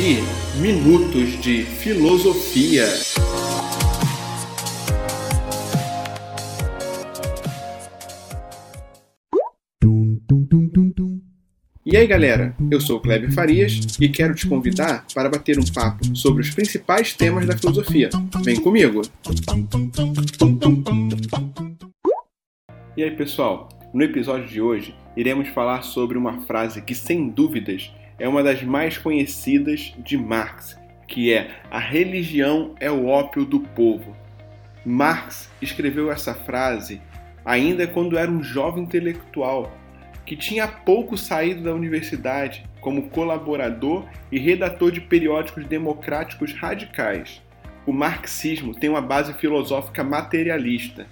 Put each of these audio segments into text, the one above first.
ouvir Minutos de Filosofia. E aí galera, eu sou o Kleber Farias e quero te convidar para bater um papo sobre os principais temas da filosofia. Vem comigo! E aí pessoal, no episódio de hoje iremos falar sobre uma frase que sem dúvidas é uma das mais conhecidas de Marx, que é a religião é o ópio do povo. Marx escreveu essa frase ainda quando era um jovem intelectual que tinha pouco saído da universidade como colaborador e redator de periódicos democráticos radicais. O marxismo tem uma base filosófica materialista.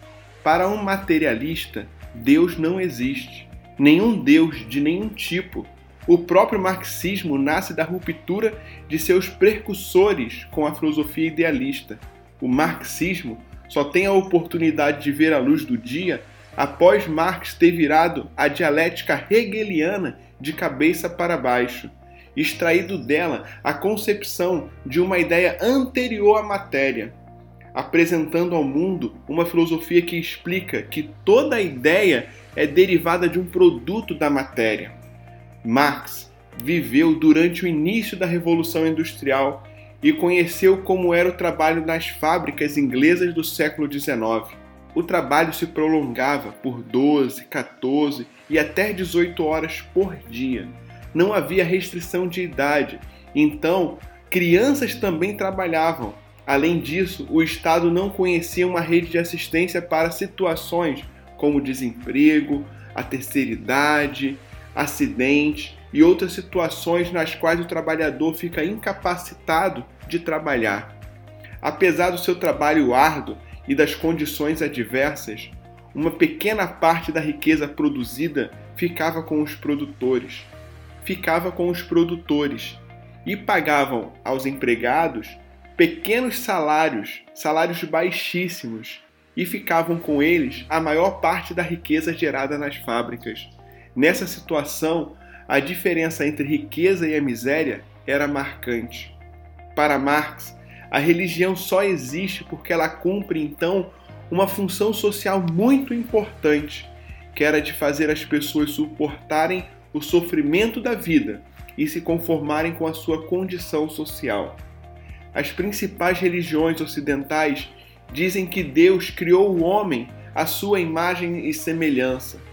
Para um materialista, Deus não existe. Nenhum Deus de nenhum tipo o próprio marxismo nasce da ruptura de seus precursores com a filosofia idealista. O marxismo só tem a oportunidade de ver a luz do dia após Marx ter virado a dialética hegeliana de cabeça para baixo, extraído dela a concepção de uma ideia anterior à matéria, apresentando ao mundo uma filosofia que explica que toda ideia é derivada de um produto da matéria. Marx viveu durante o início da Revolução Industrial e conheceu como era o trabalho nas fábricas inglesas do século XIX. O trabalho se prolongava por 12, 14 e até 18 horas por dia. Não havia restrição de idade, então crianças também trabalhavam. Além disso, o Estado não conhecia uma rede de assistência para situações como desemprego, a terceira idade, acidente e outras situações nas quais o trabalhador fica incapacitado de trabalhar. Apesar do seu trabalho árduo e das condições adversas, uma pequena parte da riqueza produzida ficava com os produtores. Ficava com os produtores e pagavam aos empregados pequenos salários, salários baixíssimos, e ficavam com eles a maior parte da riqueza gerada nas fábricas. Nessa situação, a diferença entre riqueza e a miséria era marcante. Para Marx, a religião só existe porque ela cumpre então uma função social muito importante, que era de fazer as pessoas suportarem o sofrimento da vida e se conformarem com a sua condição social. As principais religiões ocidentais dizem que Deus criou o homem à sua imagem e semelhança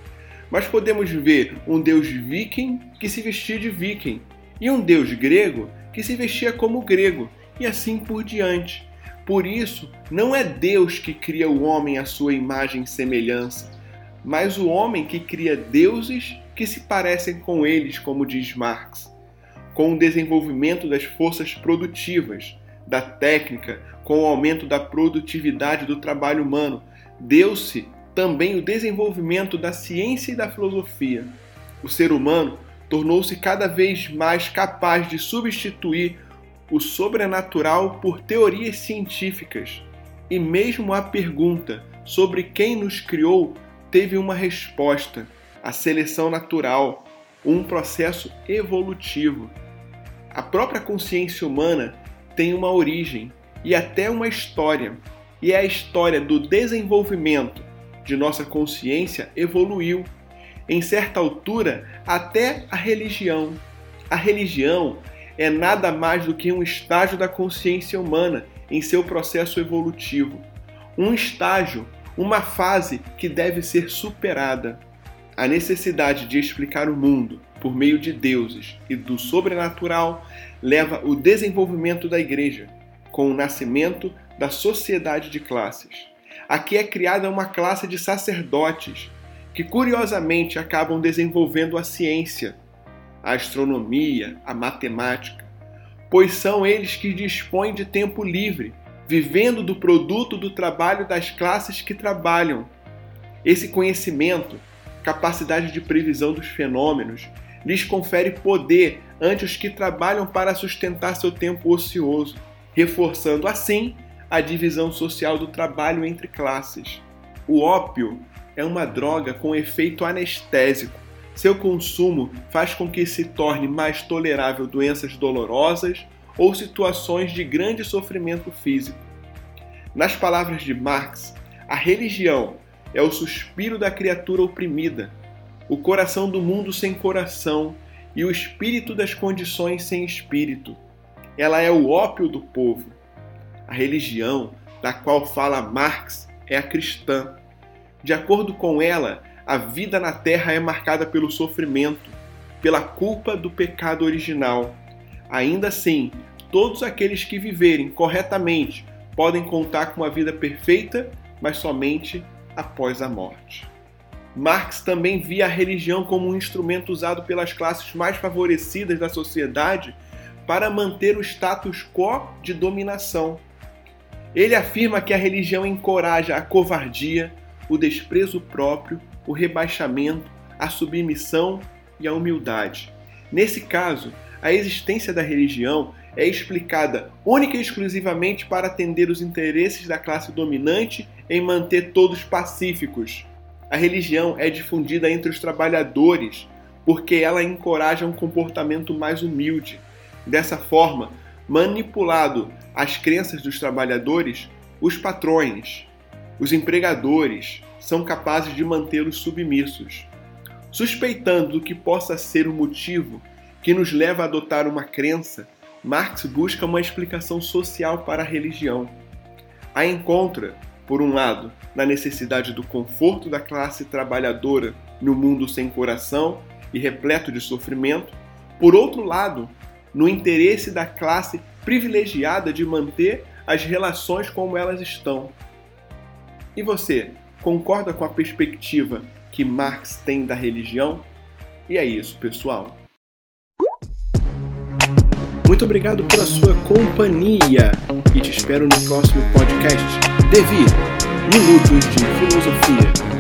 mas podemos ver um deus viking que se vestia de viking e um deus grego que se vestia como grego, e assim por diante. Por isso, não é Deus que cria o homem à sua imagem e semelhança, mas o homem que cria deuses que se parecem com eles, como diz Marx. Com o desenvolvimento das forças produtivas, da técnica, com o aumento da produtividade do trabalho humano, deu-se também o desenvolvimento da ciência e da filosofia. O ser humano tornou-se cada vez mais capaz de substituir o sobrenatural por teorias científicas, e mesmo a pergunta sobre quem nos criou teve uma resposta: a seleção natural, um processo evolutivo. A própria consciência humana tem uma origem e até uma história, e é a história do desenvolvimento de nossa consciência evoluiu, em certa altura, até a religião. A religião é nada mais do que um estágio da consciência humana em seu processo evolutivo. Um estágio, uma fase que deve ser superada. A necessidade de explicar o mundo por meio de deuses e do sobrenatural leva o desenvolvimento da igreja, com o nascimento da sociedade de classes aqui é criada uma classe de sacerdotes que curiosamente acabam desenvolvendo a ciência, a astronomia, a matemática, pois são eles que dispõem de tempo livre, vivendo do produto do trabalho das classes que trabalham. Esse conhecimento, capacidade de previsão dos fenômenos, lhes confere poder ante os que trabalham para sustentar seu tempo ocioso, reforçando assim a divisão social do trabalho entre classes. O ópio é uma droga com efeito anestésico. Seu consumo faz com que se torne mais tolerável doenças dolorosas ou situações de grande sofrimento físico. Nas palavras de Marx, a religião é o suspiro da criatura oprimida, o coração do mundo sem coração e o espírito das condições sem espírito. Ela é o ópio do povo. A religião da qual fala Marx é a cristã. De acordo com ela, a vida na terra é marcada pelo sofrimento, pela culpa do pecado original. Ainda assim, todos aqueles que viverem corretamente podem contar com uma vida perfeita, mas somente após a morte. Marx também via a religião como um instrumento usado pelas classes mais favorecidas da sociedade para manter o status quo de dominação. Ele afirma que a religião encoraja a covardia, o desprezo próprio, o rebaixamento, a submissão e a humildade. Nesse caso, a existência da religião é explicada única e exclusivamente para atender os interesses da classe dominante em manter todos pacíficos. A religião é difundida entre os trabalhadores porque ela encoraja um comportamento mais humilde. Dessa forma, manipulado as crenças dos trabalhadores, os patrões, os empregadores são capazes de mantê-los submissos. Suspeitando do que possa ser o motivo que nos leva a adotar uma crença, Marx busca uma explicação social para a religião. A encontra, por um lado, na necessidade do conforto da classe trabalhadora no mundo sem coração e repleto de sofrimento, por outro lado, no interesse da classe privilegiada de manter as relações como elas estão. E você, concorda com a perspectiva que Marx tem da religião? E é isso, pessoal. Muito obrigado pela sua companhia e te espero no próximo podcast. Devi, Minutos de Filosofia.